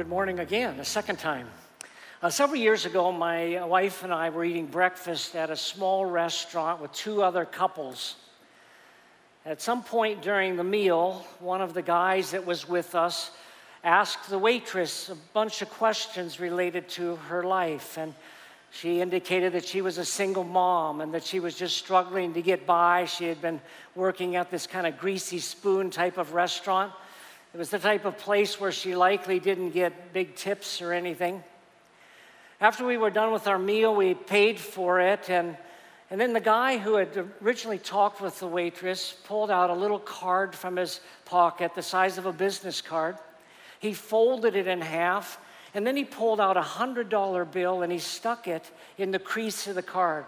Good morning again, a second time. Uh, several years ago, my wife and I were eating breakfast at a small restaurant with two other couples. At some point during the meal, one of the guys that was with us asked the waitress a bunch of questions related to her life. And she indicated that she was a single mom and that she was just struggling to get by. She had been working at this kind of greasy spoon type of restaurant. It was the type of place where she likely didn't get big tips or anything. After we were done with our meal, we paid for it, and, and then the guy who had originally talked with the waitress pulled out a little card from his pocket, the size of a business card. He folded it in half, and then he pulled out a $100 bill and he stuck it in the crease of the card.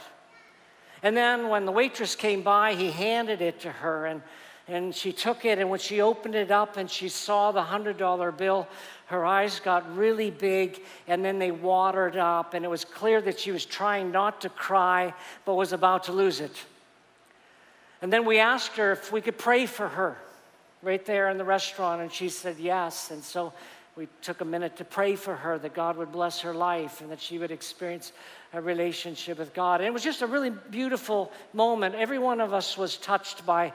And then when the waitress came by, he handed it to her, and and she took it, and when she opened it up and she saw the $100 bill, her eyes got really big and then they watered up. And it was clear that she was trying not to cry, but was about to lose it. And then we asked her if we could pray for her right there in the restaurant, and she said yes. And so we took a minute to pray for her that God would bless her life and that she would experience a relationship with God. And it was just a really beautiful moment. Every one of us was touched by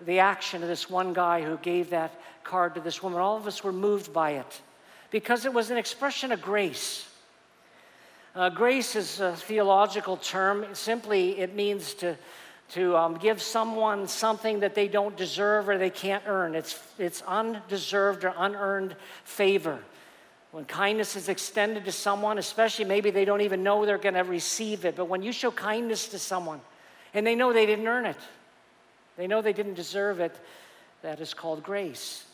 the action of this one guy who gave that card to this woman. All of us were moved by it because it was an expression of grace. Uh, grace is a theological term. Simply, it means to, to um, give someone something that they don't deserve or they can't earn. It's, it's undeserved or unearned favor. When kindness is extended to someone, especially maybe they don't even know they're going to receive it, but when you show kindness to someone and they know they didn't earn it, they know they didn't deserve it. That is called grace.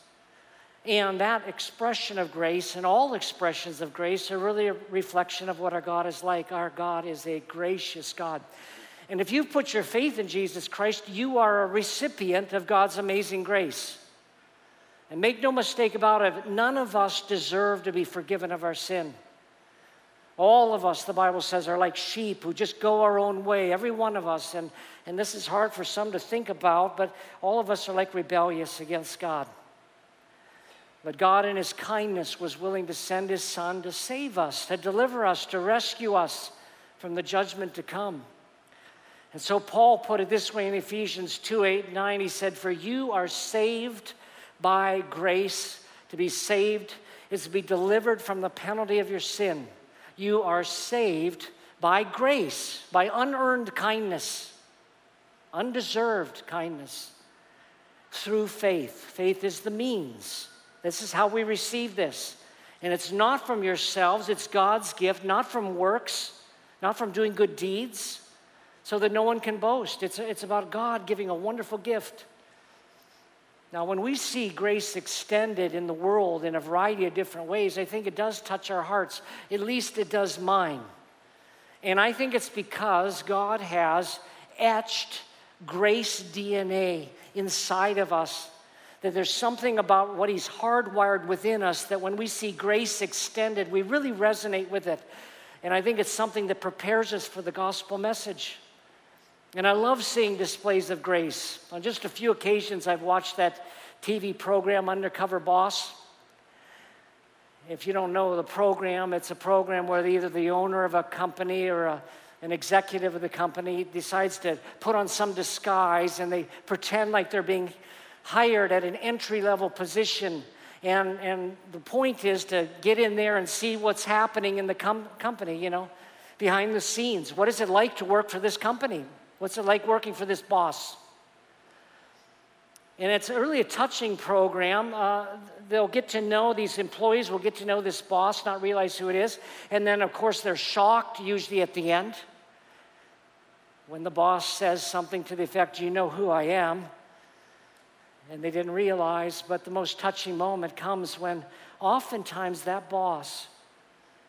And that expression of grace and all expressions of grace are really a reflection of what our God is like. Our God is a gracious God. And if you've put your faith in Jesus Christ, you are a recipient of God's amazing grace. And make no mistake about it, none of us deserve to be forgiven of our sin. All of us, the Bible says, are like sheep who just go our own way, every one of us. And, and this is hard for some to think about, but all of us are like rebellious against God. But God, in His kindness, was willing to send His Son to save us, to deliver us, to rescue us from the judgment to come. And so Paul put it this way in Ephesians 2 8 9. He said, For you are saved by grace. To be saved is to be delivered from the penalty of your sin. You are saved by grace, by unearned kindness, undeserved kindness, through faith. Faith is the means. This is how we receive this. And it's not from yourselves, it's God's gift, not from works, not from doing good deeds, so that no one can boast. It's, it's about God giving a wonderful gift. Now, when we see grace extended in the world in a variety of different ways, I think it does touch our hearts. At least it does mine. And I think it's because God has etched grace DNA inside of us. That there's something about what He's hardwired within us that when we see grace extended, we really resonate with it. And I think it's something that prepares us for the gospel message. And I love seeing displays of grace. On just a few occasions, I've watched that TV program, Undercover Boss. If you don't know the program, it's a program where either the owner of a company or a, an executive of the company decides to put on some disguise and they pretend like they're being hired at an entry level position. And, and the point is to get in there and see what's happening in the com- company, you know, behind the scenes. What is it like to work for this company? What's it like working for this boss? And it's really a touching program. Uh, they'll get to know, these employees will get to know this boss, not realize who it is. And then, of course, they're shocked, usually at the end, when the boss says something to the effect, You know who I am. And they didn't realize, but the most touching moment comes when oftentimes that boss,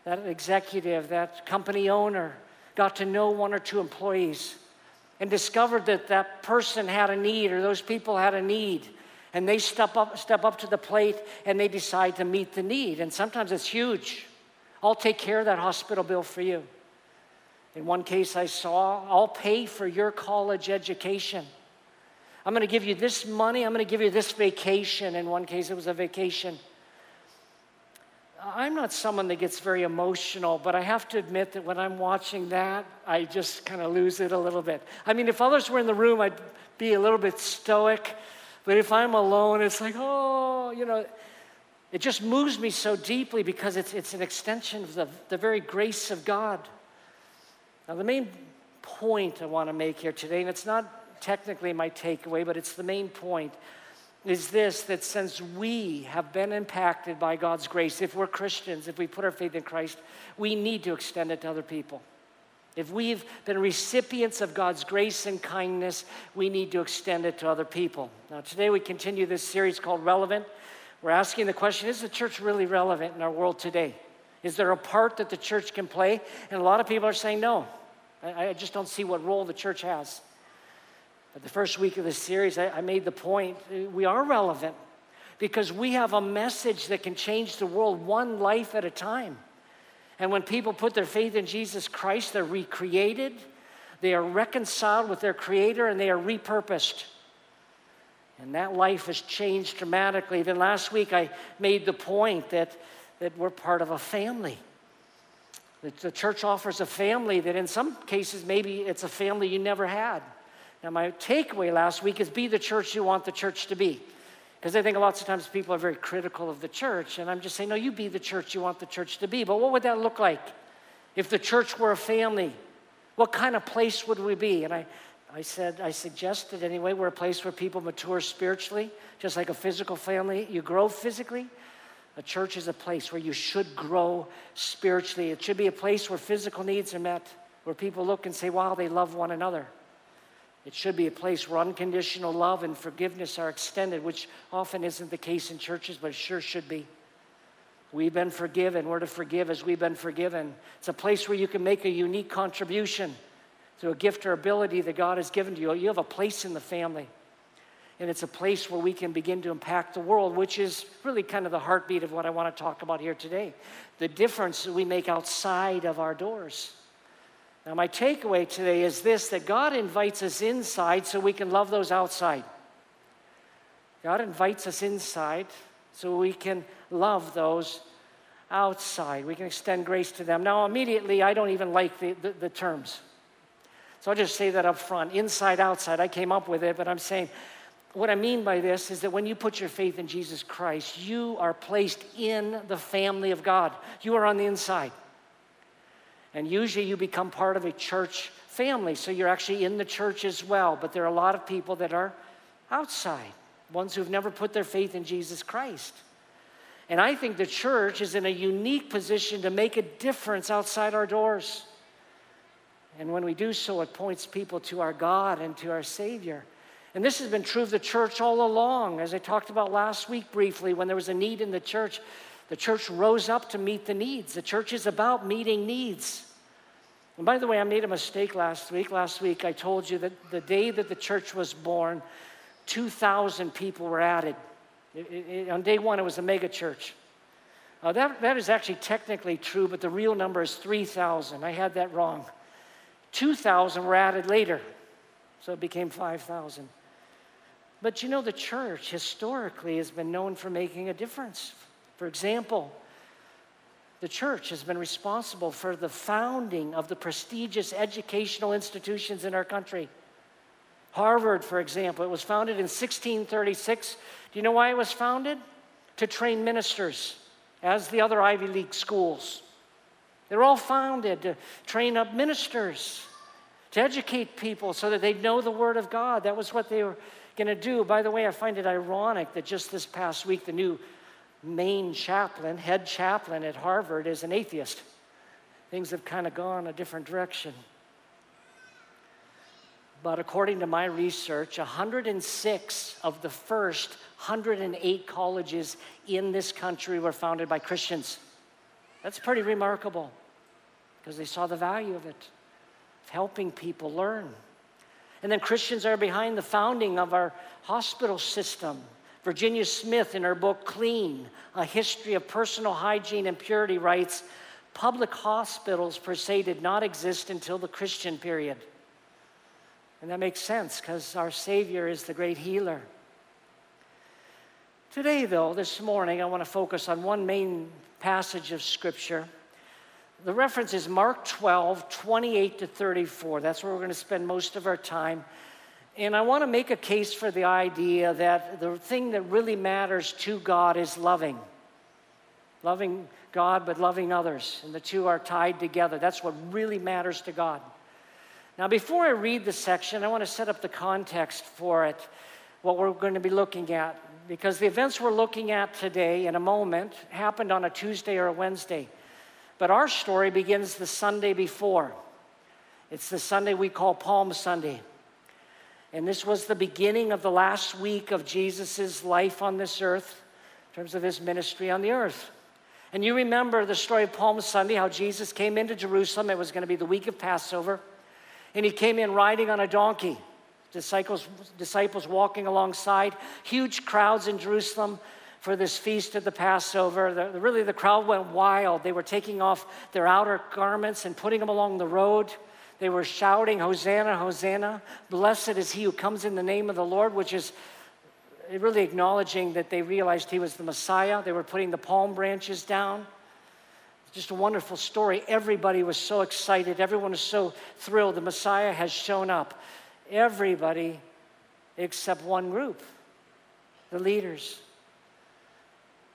that executive, that company owner got to know one or two employees and discovered that that person had a need or those people had a need and they step up, step up to the plate and they decide to meet the need. And sometimes it's huge. I'll take care of that hospital bill for you. In one case, I saw, I'll pay for your college education. I'm going to give you this money. I'm going to give you this vacation. In one case, it was a vacation. I'm not someone that gets very emotional, but I have to admit that when I'm watching that, I just kind of lose it a little bit. I mean, if others were in the room, I'd be a little bit stoic. But if I'm alone, it's like, oh, you know, it just moves me so deeply because it's, it's an extension of the, the very grace of God. Now, the main point I want to make here today, and it's not technically my takeaway, but it's the main point, is this that since we have been impacted by God's grace, if we're Christians, if we put our faith in Christ, we need to extend it to other people. If we've been recipients of God's grace and kindness, we need to extend it to other people. Now, today we continue this series called Relevant. We're asking the question is the church really relevant in our world today? Is there a part that the church can play? And a lot of people are saying no. I, I just don't see what role the church has. But the first week of this series, I, I made the point uh, we are relevant because we have a message that can change the world one life at a time. And when people put their faith in Jesus Christ, they're recreated, they are reconciled with their Creator, and they are repurposed. And that life has changed dramatically. Then last week I made the point that, that we're part of a family. That the church offers a family that in some cases maybe it's a family you never had. Now, my takeaway last week is be the church you want the church to be. Because I think lots of times people are very critical of the church, and I'm just saying, no, you be the church you want the church to be. But what would that look like if the church were a family? What kind of place would we be? And I, I said, I suggested anyway, we're a place where people mature spiritually, just like a physical family. You grow physically. A church is a place where you should grow spiritually. It should be a place where physical needs are met, where people look and say, wow, they love one another. It should be a place where unconditional love and forgiveness are extended, which often isn't the case in churches, but it sure should be. We've been forgiven. We're to forgive as we've been forgiven. It's a place where you can make a unique contribution through a gift or ability that God has given to you. You have a place in the family. And it's a place where we can begin to impact the world, which is really kind of the heartbeat of what I want to talk about here today. The difference that we make outside of our doors. Now, my takeaway today is this that God invites us inside so we can love those outside. God invites us inside so we can love those outside. We can extend grace to them. Now, immediately, I don't even like the, the, the terms. So I'll just say that up front inside, outside. I came up with it, but I'm saying what I mean by this is that when you put your faith in Jesus Christ, you are placed in the family of God. You are on the inside. And usually you become part of a church family, so you're actually in the church as well. But there are a lot of people that are outside, ones who've never put their faith in Jesus Christ. And I think the church is in a unique position to make a difference outside our doors. And when we do so, it points people to our God and to our Savior. And this has been true of the church all along. As I talked about last week briefly, when there was a need in the church, the church rose up to meet the needs. The church is about meeting needs. And by the way, I made a mistake last week. Last week, I told you that the day that the church was born, 2,000 people were added. It, it, on day one, it was a mega church. Uh, that, that is actually technically true, but the real number is 3,000. I had that wrong. 2,000 were added later, so it became 5,000. But you know, the church historically has been known for making a difference, for example, the church has been responsible for the founding of the prestigious educational institutions in our country. Harvard, for example, it was founded in 1636. Do you know why it was founded? To train ministers, as the other Ivy League schools. They're all founded to train up ministers, to educate people so that they'd know the Word of God. That was what they were going to do. By the way, I find it ironic that just this past week, the new main chaplain, head chaplain at Harvard, is an atheist. Things have kind of gone a different direction. but according to my research, 106 of the first 108 colleges in this country were founded by Christians. That's pretty remarkable because they saw the value of it, of helping people learn. And then Christians are behind the founding of our hospital system. Virginia Smith, in her book Clean A History of Personal Hygiene and Purity, writes public hospitals per se did not exist until the Christian period. And that makes sense because our Savior is the great healer. Today, though, this morning, I want to focus on one main passage of Scripture. The reference is Mark 12, 28 to 34. That's where we're going to spend most of our time. And I want to make a case for the idea that the thing that really matters to God is loving. Loving God, but loving others. And the two are tied together. That's what really matters to God. Now, before I read the section, I want to set up the context for it, what we're going to be looking at, because the events we're looking at today in a moment happened on a Tuesday or a Wednesday. But our story begins the Sunday before. It's the Sunday we call Palm Sunday. And this was the beginning of the last week of Jesus' life on this earth, in terms of his ministry on the earth. And you remember the story of Palm Sunday, how Jesus came into Jerusalem. It was going to be the week of Passover. And he came in riding on a donkey. Disciples, disciples walking alongside, huge crowds in Jerusalem for this feast of the Passover. The, really, the crowd went wild. They were taking off their outer garments and putting them along the road. They were shouting, Hosanna, Hosanna. Blessed is he who comes in the name of the Lord, which is really acknowledging that they realized he was the Messiah. They were putting the palm branches down. Just a wonderful story. Everybody was so excited. Everyone was so thrilled. The Messiah has shown up. Everybody except one group the leaders.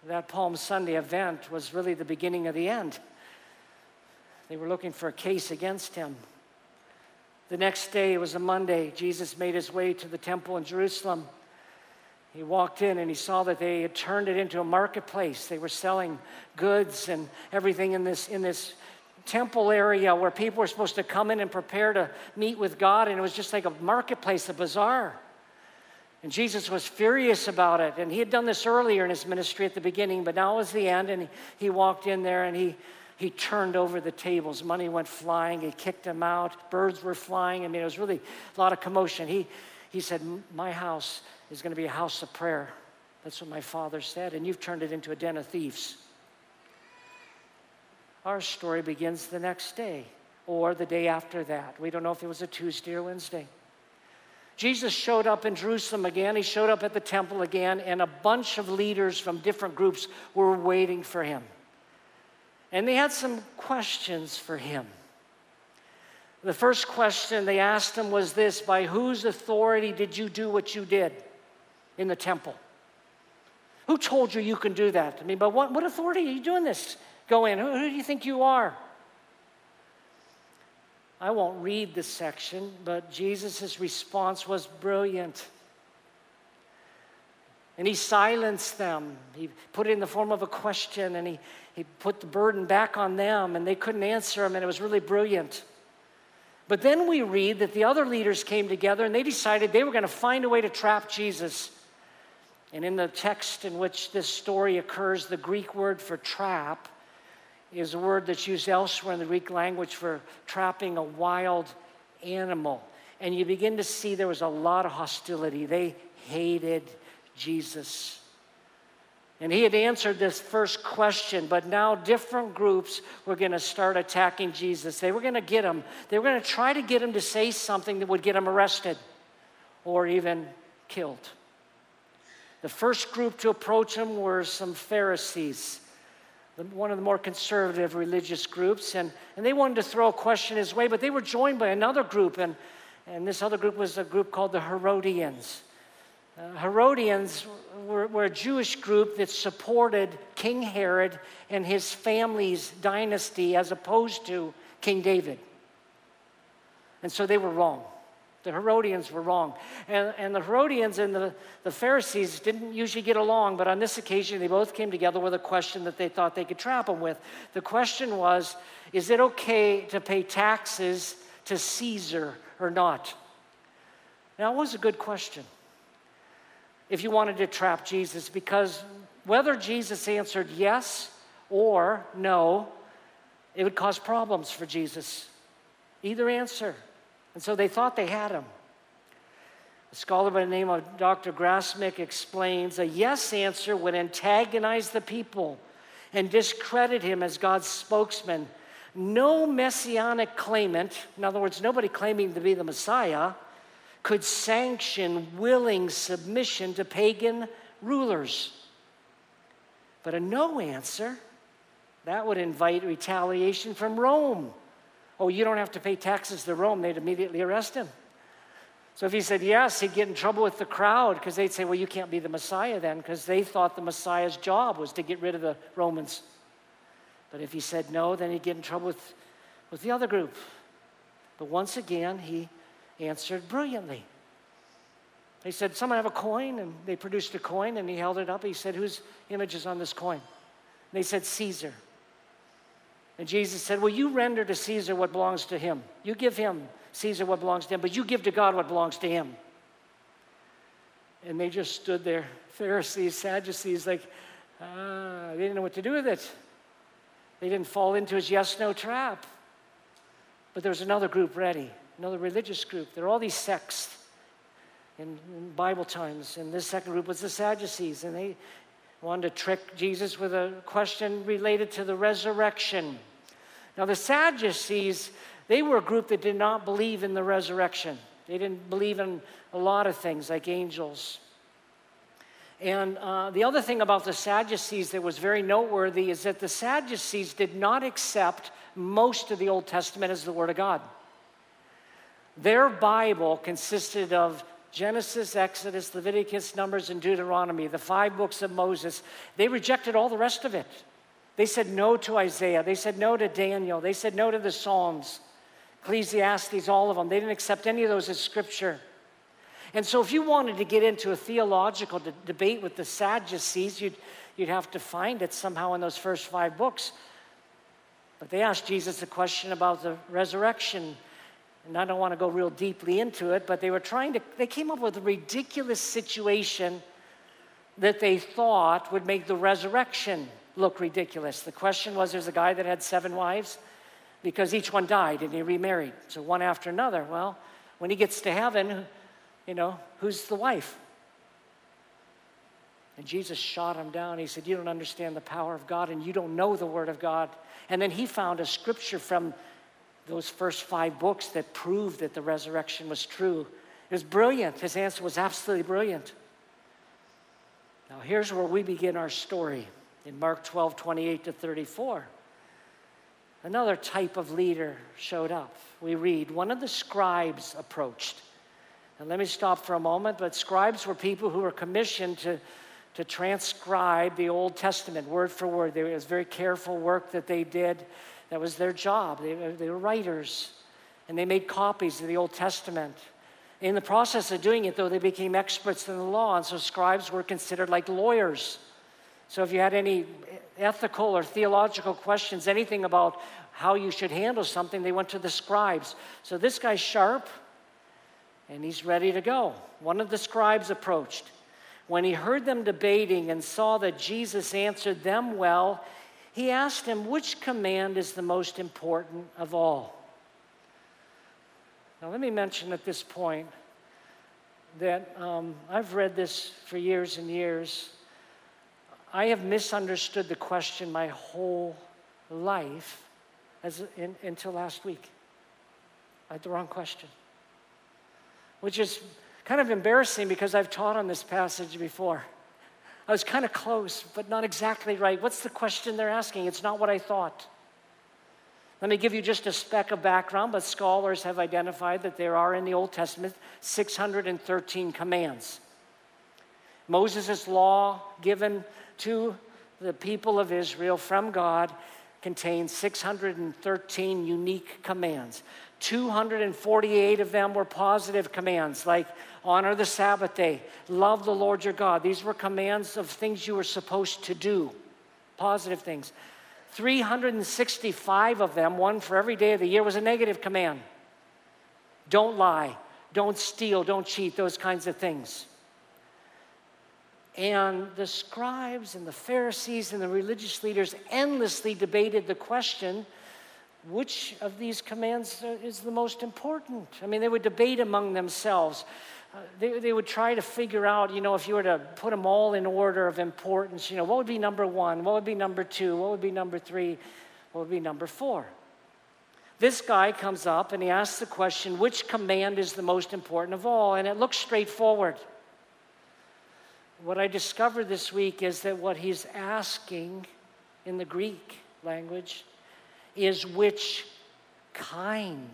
That Palm Sunday event was really the beginning of the end. They were looking for a case against him. The next day, it was a Monday, Jesus made his way to the temple in Jerusalem. He walked in and he saw that they had turned it into a marketplace. They were selling goods and everything in this, in this temple area where people were supposed to come in and prepare to meet with God, and it was just like a marketplace, a bazaar. And Jesus was furious about it. And he had done this earlier in his ministry at the beginning, but now was the end. And he, he walked in there and he, he turned over the tables. Money went flying. He kicked them out. Birds were flying. I mean, it was really a lot of commotion. He, he said, My house is going to be a house of prayer. That's what my father said, and you've turned it into a den of thieves. Our story begins the next day or the day after that. We don't know if it was a Tuesday or Wednesday. Jesus showed up in Jerusalem again. He showed up at the temple again, and a bunch of leaders from different groups were waiting for him. And they had some questions for him. The first question they asked him was this By whose authority did you do what you did? in the temple. Who told you you can do that? I mean, but what, what authority are you doing this? Go in. Who, who do you think you are? I won't read this section, but Jesus' response was brilliant. And he silenced them. He put it in the form of a question and he, he put the burden back on them and they couldn't answer him, and it was really brilliant. But then we read that the other leaders came together and they decided they were going to find a way to trap Jesus. And in the text in which this story occurs, the Greek word for trap is a word that's used elsewhere in the Greek language for trapping a wild animal. And you begin to see there was a lot of hostility. They hated Jesus. And he had answered this first question, but now different groups were going to start attacking Jesus. They were going to get him, they were going to try to get him to say something that would get him arrested or even killed. The first group to approach him were some Pharisees, one of the more conservative religious groups, and, and they wanted to throw a question his way, but they were joined by another group, and, and this other group was a group called the Herodians. Uh, Herodians were, were a Jewish group that supported King Herod and his family's dynasty as opposed to King David. And so they were wrong. The Herodians were wrong. And, and the Herodians and the, the Pharisees didn't usually get along, but on this occasion, they both came together with a question that they thought they could trap him with. The question was Is it okay to pay taxes to Caesar or not? Now, it was a good question if you wanted to trap Jesus, because whether Jesus answered yes or no, it would cause problems for Jesus. Either answer. And so they thought they had him. A scholar by the name of Dr. Grassmick explains a yes answer would antagonize the people and discredit him as God's spokesman. No messianic claimant, in other words, nobody claiming to be the Messiah, could sanction willing submission to pagan rulers. But a no answer, that would invite retaliation from Rome. Oh, you don't have to pay taxes to Rome, they'd immediately arrest him. So if he said yes, he'd get in trouble with the crowd because they'd say, well, you can't be the Messiah then, because they thought the Messiah's job was to get rid of the Romans. But if he said no, then he'd get in trouble with, with the other group. But once again, he answered brilliantly. He said, Someone have a coin? And they produced a coin and he held it up. He said, Whose image is on this coin? And they said, Caesar. And Jesus said, Well, you render to Caesar what belongs to him. You give him, Caesar, what belongs to him, but you give to God what belongs to him. And they just stood there, Pharisees, Sadducees, like, ah, they didn't know what to do with it. They didn't fall into his yes no trap. But there was another group ready another religious group. There are all these sects in, in Bible times. And this second group was the Sadducees, and they wanted to trick Jesus with a question related to the resurrection. Now, the Sadducees, they were a group that did not believe in the resurrection. They didn't believe in a lot of things like angels. And uh, the other thing about the Sadducees that was very noteworthy is that the Sadducees did not accept most of the Old Testament as the Word of God. Their Bible consisted of Genesis, Exodus, Leviticus, Numbers, and Deuteronomy, the five books of Moses. They rejected all the rest of it. They said no to Isaiah. They said no to Daniel. They said no to the Psalms, Ecclesiastes, all of them. They didn't accept any of those as scripture. And so, if you wanted to get into a theological de- debate with the Sadducees, you'd, you'd have to find it somehow in those first five books. But they asked Jesus a question about the resurrection and I don't want to go real deeply into it, but they were trying to, they came up with a ridiculous situation that they thought would make the resurrection look ridiculous. The question was there's a guy that had seven wives because each one died and he remarried. So one after another. Well, when he gets to heaven, you know, who's the wife? And Jesus shot him down. He said, You don't understand the power of God and you don't know the Word of God. And then he found a scripture from those first five books that proved that the resurrection was true. It was brilliant. His answer was absolutely brilliant. Now, here's where we begin our story in Mark 12 28 to 34. Another type of leader showed up. We read, one of the scribes approached. And let me stop for a moment, but scribes were people who were commissioned to, to transcribe the Old Testament word for word. It was very careful work that they did. That was their job. They, they were writers, and they made copies of the Old Testament. In the process of doing it, though, they became experts in the law, and so scribes were considered like lawyers. So if you had any ethical or theological questions, anything about how you should handle something, they went to the scribes. So this guy's sharp, and he's ready to go. One of the scribes approached. When he heard them debating and saw that Jesus answered them well, he asked him, Which command is the most important of all? Now, let me mention at this point that um, I've read this for years and years. I have misunderstood the question my whole life as, in, until last week. I had the wrong question, which is kind of embarrassing because I've taught on this passage before. I was kind of close, but not exactly right. What's the question they're asking? It's not what I thought. Let me give you just a speck of background, but scholars have identified that there are in the Old Testament 613 commands. Moses' law given to the people of Israel from God contains 613 unique commands. 248 of them were positive commands, like honor the Sabbath day, love the Lord your God. These were commands of things you were supposed to do, positive things. 365 of them, one for every day of the year, was a negative command. Don't lie, don't steal, don't cheat, those kinds of things. And the scribes and the Pharisees and the religious leaders endlessly debated the question which of these commands is the most important? I mean, they would debate among themselves. They, they would try to figure out, you know, if you were to put them all in order of importance, you know, what would be number one? What would be number two? What would be number three? What would be number four? This guy comes up and he asks the question, which command is the most important of all? And it looks straightforward. What I discovered this week is that what he's asking in the Greek language is which kind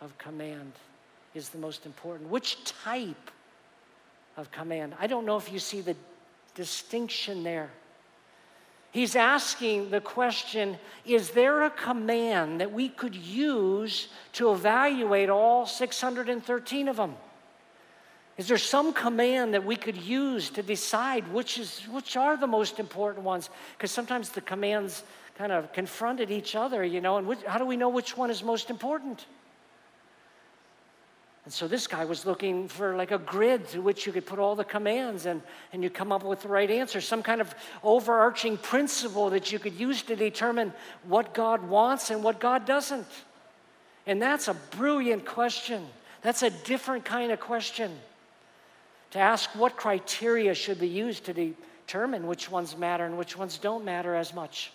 of command is the most important, which type of command. I don't know if you see the distinction there. He's asking the question Is there a command that we could use to evaluate all 613 of them? Is there some command that we could use to decide which, is, which are the most important ones? Because sometimes the commands kind of confronted each other, you know, and which, how do we know which one is most important? And so this guy was looking for like a grid through which you could put all the commands and, and you come up with the right answer, some kind of overarching principle that you could use to determine what God wants and what God doesn't. And that's a brilliant question. That's a different kind of question to ask what criteria should be used to determine which ones matter and which ones don't matter as much.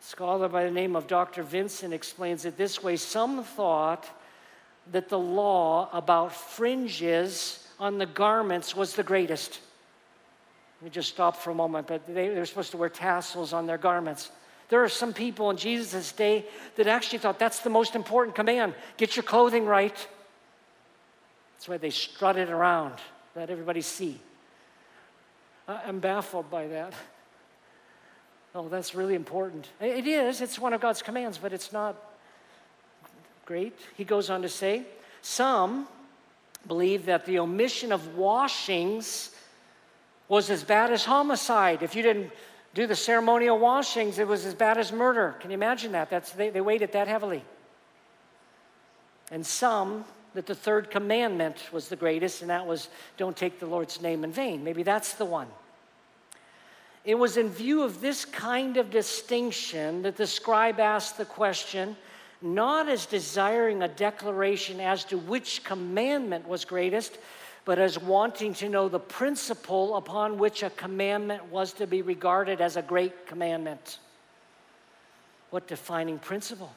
Scholar by the name of Dr. Vincent explains it this way Some thought that the law about fringes on the garments was the greatest. Let me just stop for a moment, but they, they were supposed to wear tassels on their garments. There are some people in Jesus' day that actually thought that's the most important command get your clothing right. That's why they strutted around, let everybody see. I'm baffled by that. Oh, that's really important. It is, it's one of God's commands, but it's not great. He goes on to say, some believe that the omission of washings was as bad as homicide. If you didn't do the ceremonial washings, it was as bad as murder. Can you imagine that? That's, they, they weighed it that heavily. And some that the third commandment was the greatest, and that was don't take the Lord's name in vain. Maybe that's the one. It was in view of this kind of distinction that the scribe asked the question, not as desiring a declaration as to which commandment was greatest, but as wanting to know the principle upon which a commandment was to be regarded as a great commandment. What defining principle?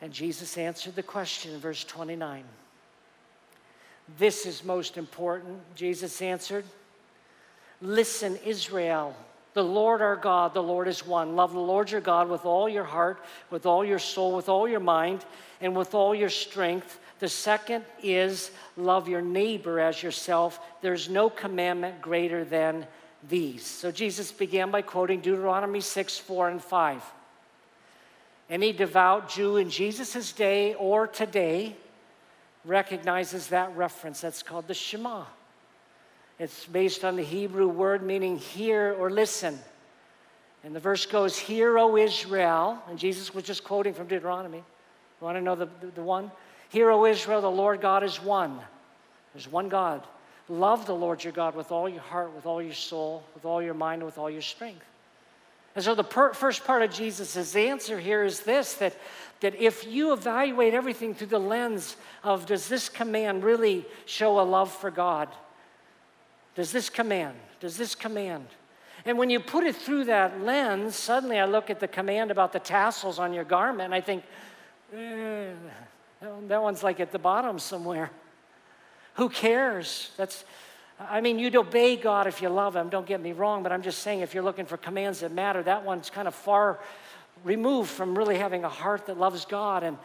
And Jesus answered the question in verse 29. This is most important, Jesus answered. Listen, Israel, the Lord our God, the Lord is one. Love the Lord your God with all your heart, with all your soul, with all your mind, and with all your strength. The second is love your neighbor as yourself. There's no commandment greater than these. So Jesus began by quoting Deuteronomy 6, 4, and 5. Any devout Jew in Jesus' day or today recognizes that reference. That's called the Shema. It's based on the Hebrew word meaning hear or listen. And the verse goes, Hear, O Israel. And Jesus was just quoting from Deuteronomy. You want to know the, the, the one? Hear, O Israel, the Lord God is one. There's one God. Love the Lord your God with all your heart, with all your soul, with all your mind, with all your strength. And so the per- first part of Jesus' answer here is this that, that if you evaluate everything through the lens of does this command really show a love for God? Does this command? Does this command? And when you put it through that lens, suddenly I look at the command about the tassels on your garment and I think, eh, that one's like at the bottom somewhere. Who cares? That's I mean, you'd obey God if you love Him, don't get me wrong, but I'm just saying if you're looking for commands that matter, that one's kind of far removed from really having a heart that loves God. And,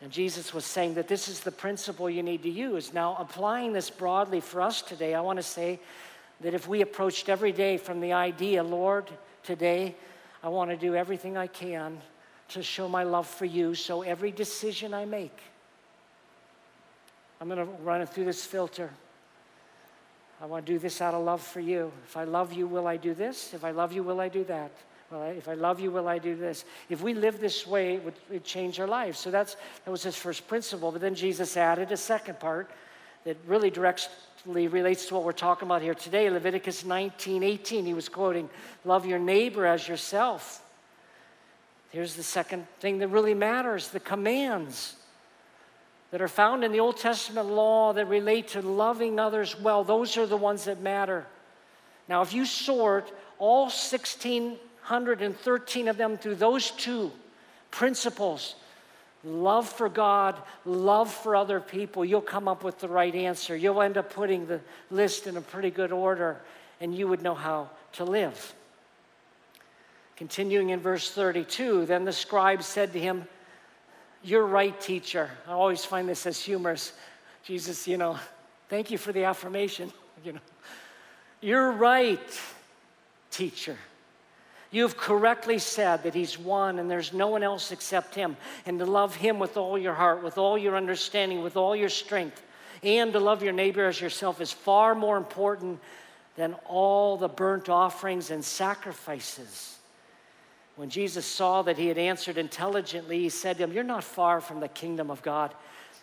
and Jesus was saying that this is the principle you need to use. Now, applying this broadly for us today, I want to say that if we approached every day from the idea, Lord, today I want to do everything I can to show my love for you, so every decision I make, I'm going to run it through this filter. I want to do this out of love for you. If I love you, will I do this? If I love you, will I do that? Well, if I love you, will I do this? If we live this way, it would it'd change our lives. So that's, that was his first principle. But then Jesus added a second part that really directly relates to what we're talking about here today. Leviticus 19 18, he was quoting, Love your neighbor as yourself. Here's the second thing that really matters the commands that are found in the Old Testament law that relate to loving others well. Those are the ones that matter. Now, if you sort all 1,613 of them through those two principles, love for God, love for other people, you'll come up with the right answer. You'll end up putting the list in a pretty good order, and you would know how to live. Continuing in verse 32, then the scribe said to him, You're right, teacher. I always find this as humorous. Jesus, you know, thank you for the affirmation. You know, you're right, teacher. You've correctly said that He's one and there's no one else except Him. And to love Him with all your heart, with all your understanding, with all your strength, and to love your neighbor as yourself is far more important than all the burnt offerings and sacrifices. When Jesus saw that he had answered intelligently, he said to him, You're not far from the kingdom of God.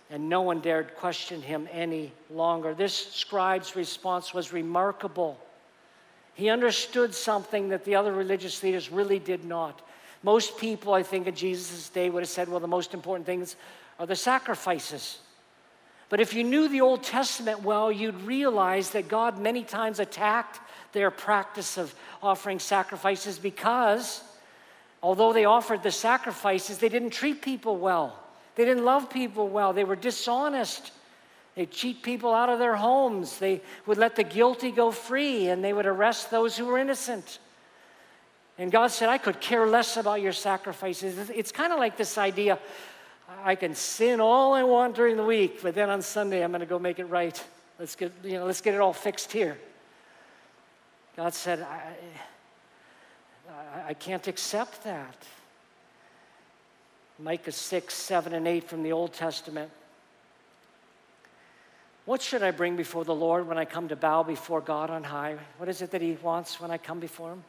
And no one dared question him any longer. This scribe's response was remarkable. He understood something that the other religious leaders really did not. Most people, I think, in Jesus' day would have said, well, the most important things are the sacrifices. But if you knew the Old Testament well, you'd realize that God many times attacked their practice of offering sacrifices because although they offered the sacrifices, they didn't treat people well. They didn't love people well. They were dishonest. They'd cheat people out of their homes. They would let the guilty go free and they would arrest those who were innocent. And God said, I could care less about your sacrifices. It's kind of like this idea I can sin all I want during the week, but then on Sunday I'm going to go make it right. Let's get, you know, let's get it all fixed here. God said, I, I, I can't accept that. Micah 6, 7, and 8 from the Old Testament. What should I bring before the Lord when I come to bow before God on high? What is it that He wants when I come before Him?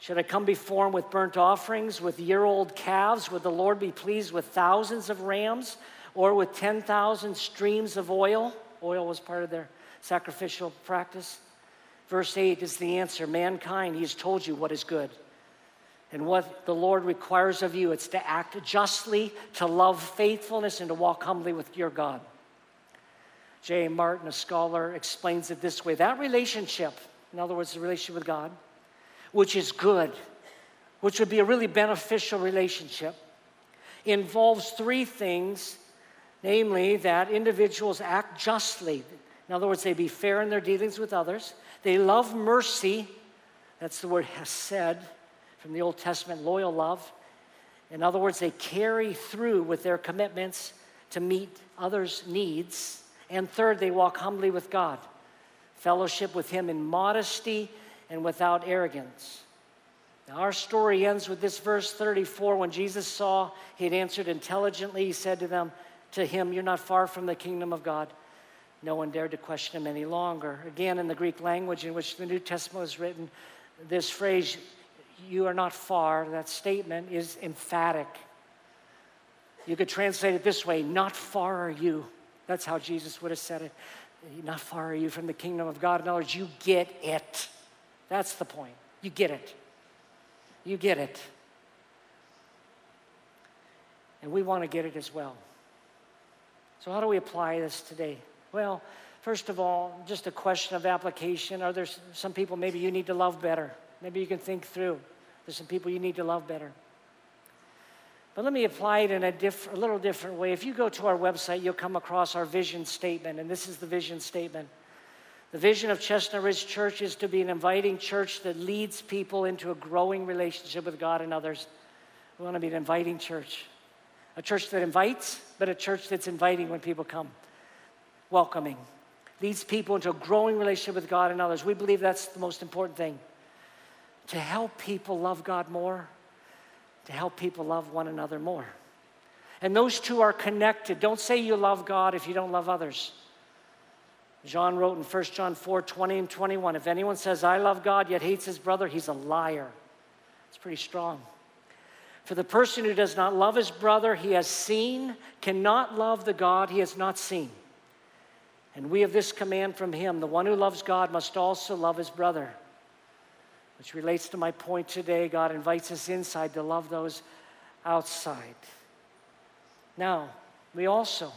Should I come before Him with burnt offerings, with year old calves? Would the Lord be pleased with thousands of rams or with 10,000 streams of oil? Oil was part of their sacrificial practice. Verse 8 is the answer mankind, He has told you what is good. And what the Lord requires of you, it's to act justly, to love faithfulness, and to walk humbly with your God. J. Martin, a scholar, explains it this way that relationship, in other words, the relationship with God, which is good, which would be a really beneficial relationship, involves three things namely, that individuals act justly. In other words, they be fair in their dealings with others, they love mercy, that's the word hesed from the Old Testament, loyal love. In other words, they carry through with their commitments to meet others' needs. And third, they walk humbly with God, fellowship with Him in modesty and without arrogance. Now, our story ends with this verse 34. When Jesus saw he had answered intelligently, he said to them, to him, You're not far from the kingdom of God. No one dared to question him any longer. Again, in the Greek language in which the New Testament was written, this phrase, you are not far, that statement is emphatic. You could translate it this way not far are you. That's how Jesus would have said it. Not far are you from the kingdom of God. In other words, you get it. That's the point. You get it. You get it. And we want to get it as well. So, how do we apply this today? Well, first of all, just a question of application. Are there some people maybe you need to love better? Maybe you can think through. There's some people you need to love better. But let me apply it in a, diff- a little different way. If you go to our website, you'll come across our vision statement, and this is the vision statement. The vision of Chestnut Ridge Church is to be an inviting church that leads people into a growing relationship with God and others. We want to be an inviting church, a church that invites, but a church that's inviting when people come, welcoming, leads people into a growing relationship with God and others. We believe that's the most important thing to help people love God more to help people love one another more. And those two are connected. Don't say you love God if you don't love others. John wrote in 1 John 4 20 and 21 If anyone says, I love God, yet hates his brother, he's a liar. It's pretty strong. For the person who does not love his brother he has seen cannot love the God he has not seen. And we have this command from him the one who loves God must also love his brother. Which relates to my point today. God invites us inside to love those outside. Now, we also,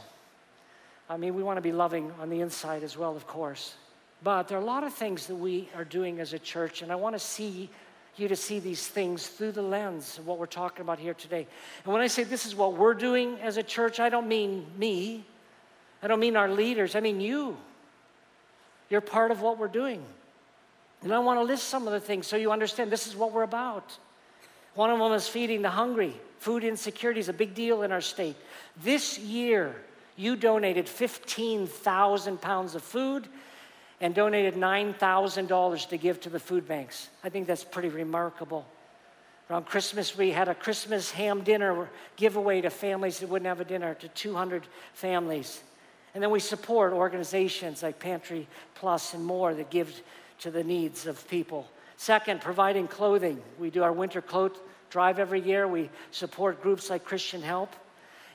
I mean, we want to be loving on the inside as well, of course. But there are a lot of things that we are doing as a church, and I want to see you to see these things through the lens of what we're talking about here today. And when I say this is what we're doing as a church, I don't mean me. I don't mean our leaders. I mean you. You're part of what we're doing. And I want to list some of the things so you understand this is what we're about. One of them is feeding the hungry. Food insecurity is a big deal in our state. This year, you donated 15,000 pounds of food and donated $9,000 to give to the food banks. I think that's pretty remarkable. Around Christmas, we had a Christmas ham dinner giveaway to families that wouldn't have a dinner, to 200 families. And then we support organizations like Pantry Plus and more that give to the needs of people. Second, providing clothing. We do our winter cloth drive every year. We support groups like Christian Help.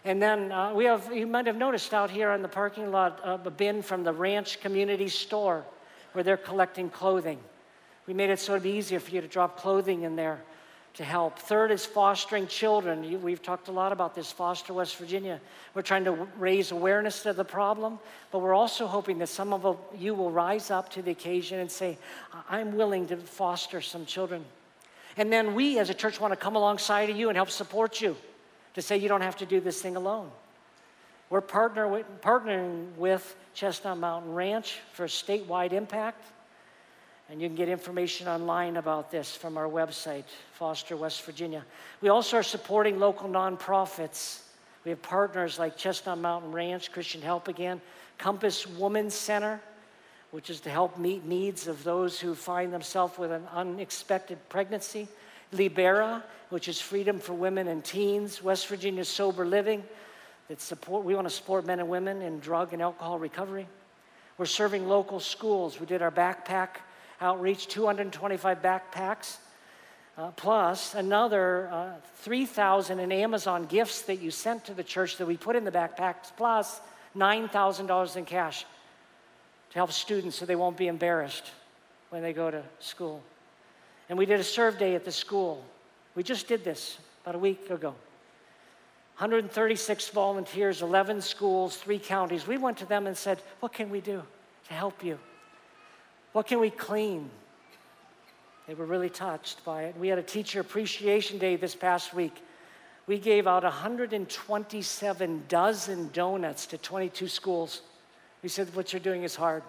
And then uh, we have, you might have noticed out here in the parking lot, uh, a bin from the Ranch Community Store where they're collecting clothing. We made it so it'd be easier for you to drop clothing in there to help. Third is fostering children. We've talked a lot about this, Foster West Virginia. We're trying to raise awareness of the problem, but we're also hoping that some of you will rise up to the occasion and say, I'm willing to foster some children. And then we as a church want to come alongside of you and help support you to say you don't have to do this thing alone. We're partner with, partnering with Chestnut Mountain Ranch for a statewide impact. And you can get information online about this from our website, Foster, West Virginia. We also are supporting local nonprofits. We have partners like Chestnut Mountain Ranch, Christian Help Again, Compass Women's Center, which is to help meet needs of those who find themselves with an unexpected pregnancy. Libera, which is freedom for women and teens, West Virginia Sober Living, that support, we want to support men and women in drug and alcohol recovery. We're serving local schools. We did our backpack outreach, 225 backpacks, uh, plus another uh, 3,000 in Amazon gifts that you sent to the church that we put in the backpacks, plus $9,000 in cash to help students so they won't be embarrassed when they go to school. And we did a serve day at the school. We just did this about a week ago. 136 volunteers, 11 schools, three counties. We went to them and said, What can we do to help you? What can we clean? They were really touched by it. We had a teacher appreciation day this past week. We gave out 127 dozen donuts to 22 schools. We said, What you're doing is hard.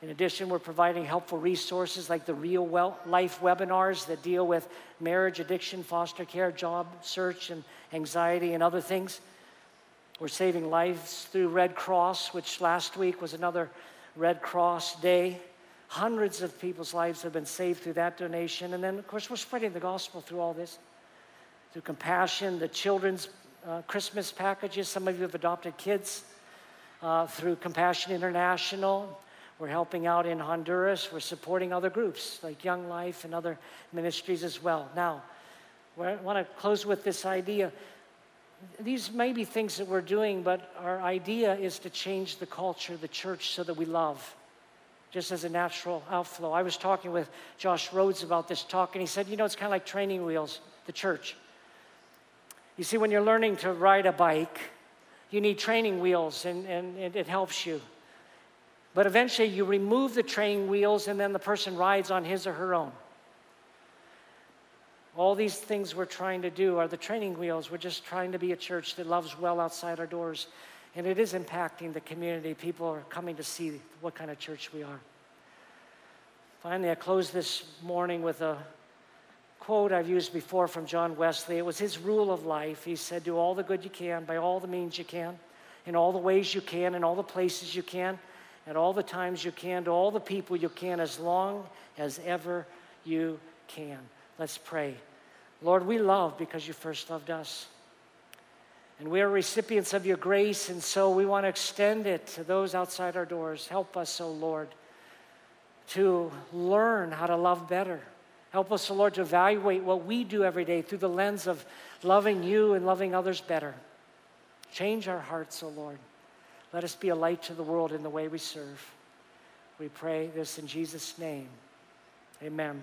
In addition, we're providing helpful resources like the real life webinars that deal with marriage, addiction, foster care, job search, and anxiety, and other things. We're saving lives through Red Cross, which last week was another Red Cross Day. Hundreds of people's lives have been saved through that donation. And then, of course, we're spreading the gospel through all this. Through compassion, the children's uh, Christmas packages. Some of you have adopted kids. Uh, through Compassion International, we're helping out in Honduras. We're supporting other groups like Young Life and other ministries as well. Now, I want to close with this idea. These may be things that we're doing, but our idea is to change the culture, the church, so that we love, just as a natural outflow. I was talking with Josh Rhodes about this talk, and he said, You know, it's kind of like training wheels, the church. You see, when you're learning to ride a bike, you need training wheels, and, and, and it helps you. But eventually you remove the training wheels and then the person rides on his or her own. All these things we're trying to do are the training wheels. We're just trying to be a church that loves well outside our doors. And it is impacting the community. People are coming to see what kind of church we are. Finally, I close this morning with a quote I've used before from John Wesley. It was his rule of life. He said, Do all the good you can by all the means you can, in all the ways you can, in all the places you can at all the times you can, to all the people you can, as long as ever you can. Let's pray. Lord, we love because you first loved us. And we are recipients of your grace, and so we want to extend it to those outside our doors. Help us, O oh Lord, to learn how to love better, Help us, O Lord, to evaluate what we do every day through the lens of loving you and loving others better. Change our hearts, O Lord. Let us be a light to the world in the way we serve. We pray this in Jesus' name. Amen.